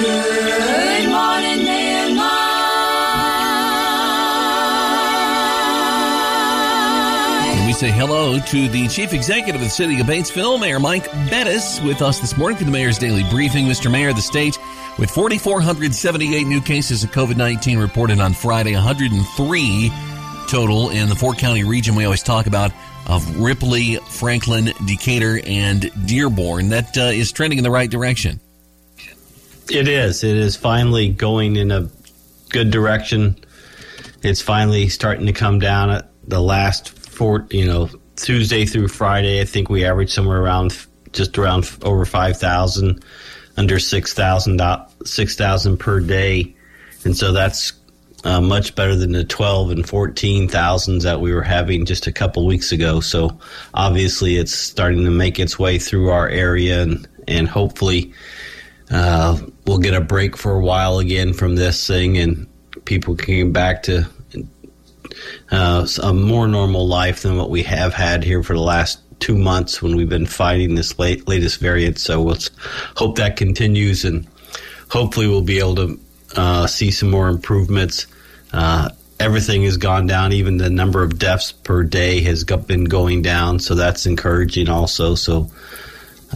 Good morning, we say hello to the chief executive of the city of Batesville, Mayor Mike Bettice, with us this morning for the mayor's daily briefing. Mr. Mayor, the state with 4,478 new cases of COVID 19 reported on Friday, 103 total in the four county region we always talk about of Ripley, Franklin, Decatur, and Dearborn. That uh, is trending in the right direction. It is. It is finally going in a good direction. It's finally starting to come down. At the last four, you know, Tuesday through Friday, I think we averaged somewhere around just around over five thousand, under 6,000 6,000 per day, and so that's uh, much better than the 12 and 14 thousands that we were having just a couple weeks ago. So obviously, it's starting to make its way through our area, and and hopefully uh, we'll get a break for a while again from this thing, and people can get back to uh, a more normal life than what we have had here for the last two months when we've been fighting this late, latest variant. So let's hope that continues, and hopefully we'll be able to uh, see some more improvements. Uh, everything has gone down. Even the number of deaths per day has been going down, so that's encouraging also. So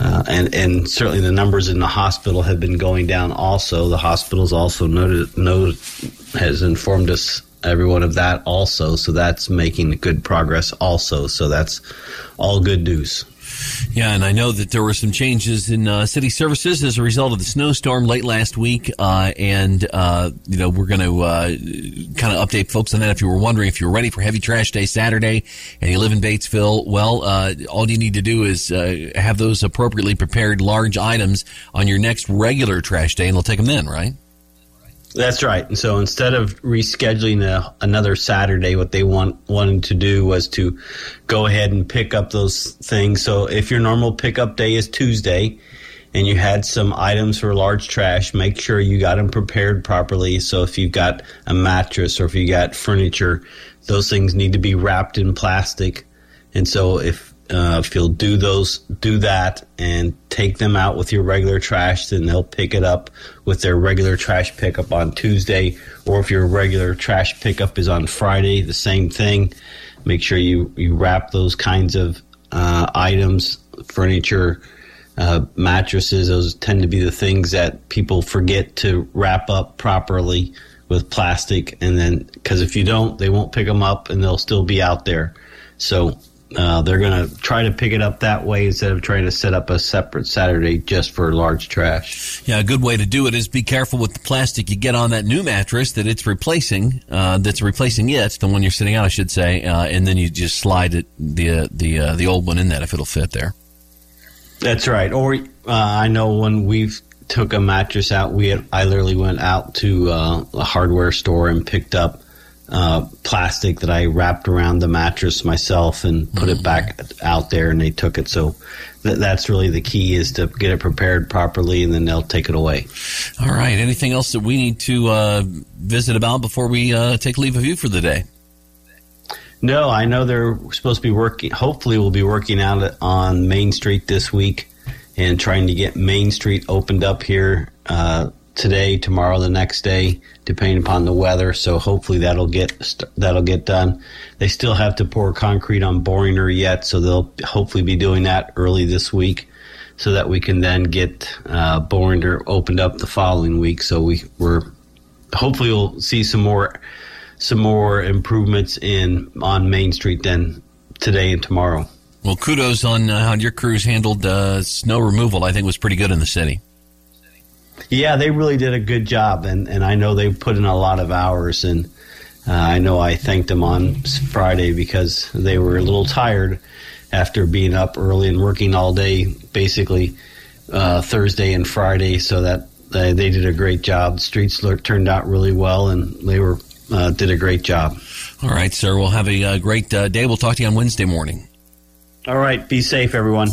uh, and and certainly the numbers in the hospital have been going down. Also, the hospitals also noted, noted has informed us everyone of that also. So that's making good progress also. So that's all good news. Yeah, and I know that there were some changes in uh, city services as a result of the snowstorm late last week, uh, and uh, you know we're going to uh, kind of update folks on that. If you were wondering if you're ready for Heavy Trash Day Saturday and you live in Batesville, well, uh, all you need to do is uh, have those appropriately prepared large items on your next regular trash day, and they'll take them then, right? That's right. And so instead of rescheduling a, another Saturday, what they want wanted to do was to go ahead and pick up those things. So if your normal pickup day is Tuesday, and you had some items for large trash, make sure you got them prepared properly. So if you've got a mattress or if you got furniture, those things need to be wrapped in plastic. And so if uh, if you'll do those, do that, and take them out with your regular trash, then they'll pick it up with their regular trash pickup on Tuesday. Or if your regular trash pickup is on Friday, the same thing. Make sure you you wrap those kinds of uh, items, furniture, uh, mattresses. Those tend to be the things that people forget to wrap up properly with plastic, and then because if you don't, they won't pick them up, and they'll still be out there. So uh, they're going to try to pick it up that way instead of trying to set up a separate Saturday just for large trash. Yeah, a good way to do it is be careful with the plastic you get on that new mattress that it's replacing, uh, that's replacing it, the one you're sitting on, I should say, uh, and then you just slide it, the the uh, the old one in that if it'll fit there. That's right. Or uh, I know when we've took a mattress out, we had, I literally went out to uh, a hardware store and picked up uh, plastic that I wrapped around the mattress myself and put mm-hmm. it back out there, and they took it. So th- that's really the key is to get it prepared properly, and then they'll take it away. All right. Anything else that we need to uh, visit about before we uh, take leave of you for the day? No, I know they're supposed to be working. Hopefully, we'll be working out on Main Street this week and trying to get Main Street opened up here uh, today, tomorrow, the next day, depending upon the weather. So hopefully that'll get that'll get done. They still have to pour concrete on Boehringer yet, so they'll hopefully be doing that early this week, so that we can then get uh, Boehringer opened up the following week. So we we're hopefully we'll see some more some more improvements in on Main Street than today and tomorrow. Well, kudos on uh, how your crews handled uh, snow removal. I think was pretty good in the city. Yeah, they really did a good job, and, and I know they put in a lot of hours. And uh, I know I thanked them on Friday because they were a little tired after being up early and working all day, basically uh, Thursday and Friday. So that they, they did a great job. The streets turned out really well, and they were uh, did a great job. All right, sir. We'll have a uh, great uh, day. We'll talk to you on Wednesday morning. All right. Be safe, everyone.